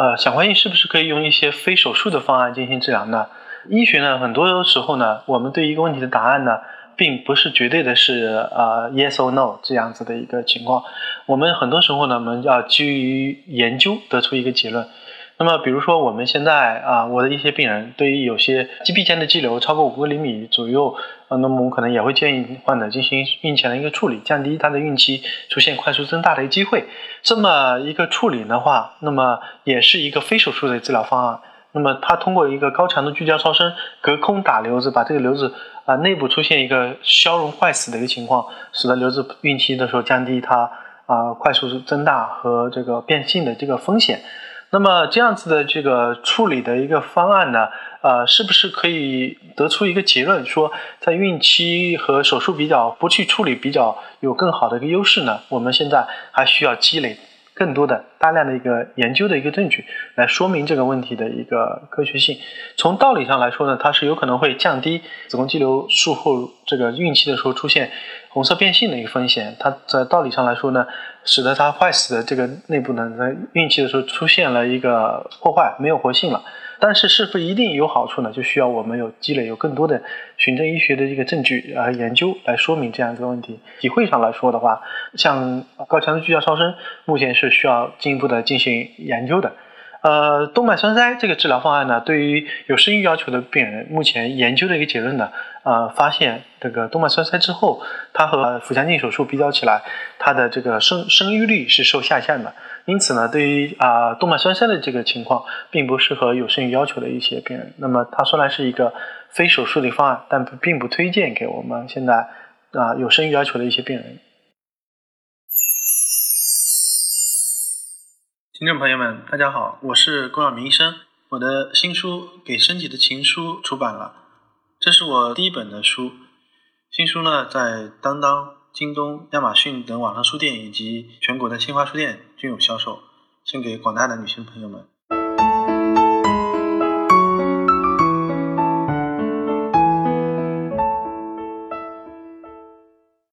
呃，想怀孕是不是可以用一些非手术的方案进行治疗呢？医学呢，很多时候呢，我们对一个问题的答案呢，并不是绝对的是呃 yes or no 这样子的一个情况。我们很多时候呢，我们要基于研究得出一个结论。那么，比如说我们现在啊，我的一些病人对于有些肌壁间的肌瘤超过五个厘米左右，啊，那么我们可能也会建议患者进行孕前的一个处理，降低他的孕期出现快速增大的一个机会。这么一个处理的话，那么也是一个非手术的治疗方案。那么它通过一个高强度聚焦超声隔空打瘤子，把这个瘤子啊内部出现一个消融坏死的一个情况，使得瘤子孕期的时候降低它啊快速增大和这个变性的这个风险。那么这样子的这个处理的一个方案呢，呃，是不是可以得出一个结论，说在孕期和手术比较不去处理比较有更好的一个优势呢？我们现在还需要积累更多的大量的一个研究的一个证据来说明这个问题的一个科学性。从道理上来说呢，它是有可能会降低子宫肌瘤术后这个孕期的时候出现。红色变性的一个风险，它在道理上来说呢，使得它坏死的这个内部呢，在孕期的时候出现了一个破坏，没有活性了。但是是否一定有好处呢？就需要我们有积累有更多的循证医学的这个证据啊研究来说明这样一个问题。体会上来说的话，像高强度聚焦超声，目前是需要进一步的进行研究的。呃，动脉栓塞这个治疗方案呢，对于有生育要求的病人，目前研究的一个结论呢，呃，发现这个动脉栓塞之后，它和腹腔镜手术比较起来，它的这个生生育率是受下降的。因此呢，对于啊动脉栓塞的这个情况，并不适合有生育要求的一些病人。那么它虽然是一个非手术的方案，但并不推荐给我们现在啊有生育要求的一些病人。听众朋友们，大家好，我是郭晓明医生。我的新书《给身体的情书》出版了，这是我第一本的书。新书呢，在当当、京东、亚马逊等网上书店以及全国的新华书店均有销售，献给广大的女性朋友们。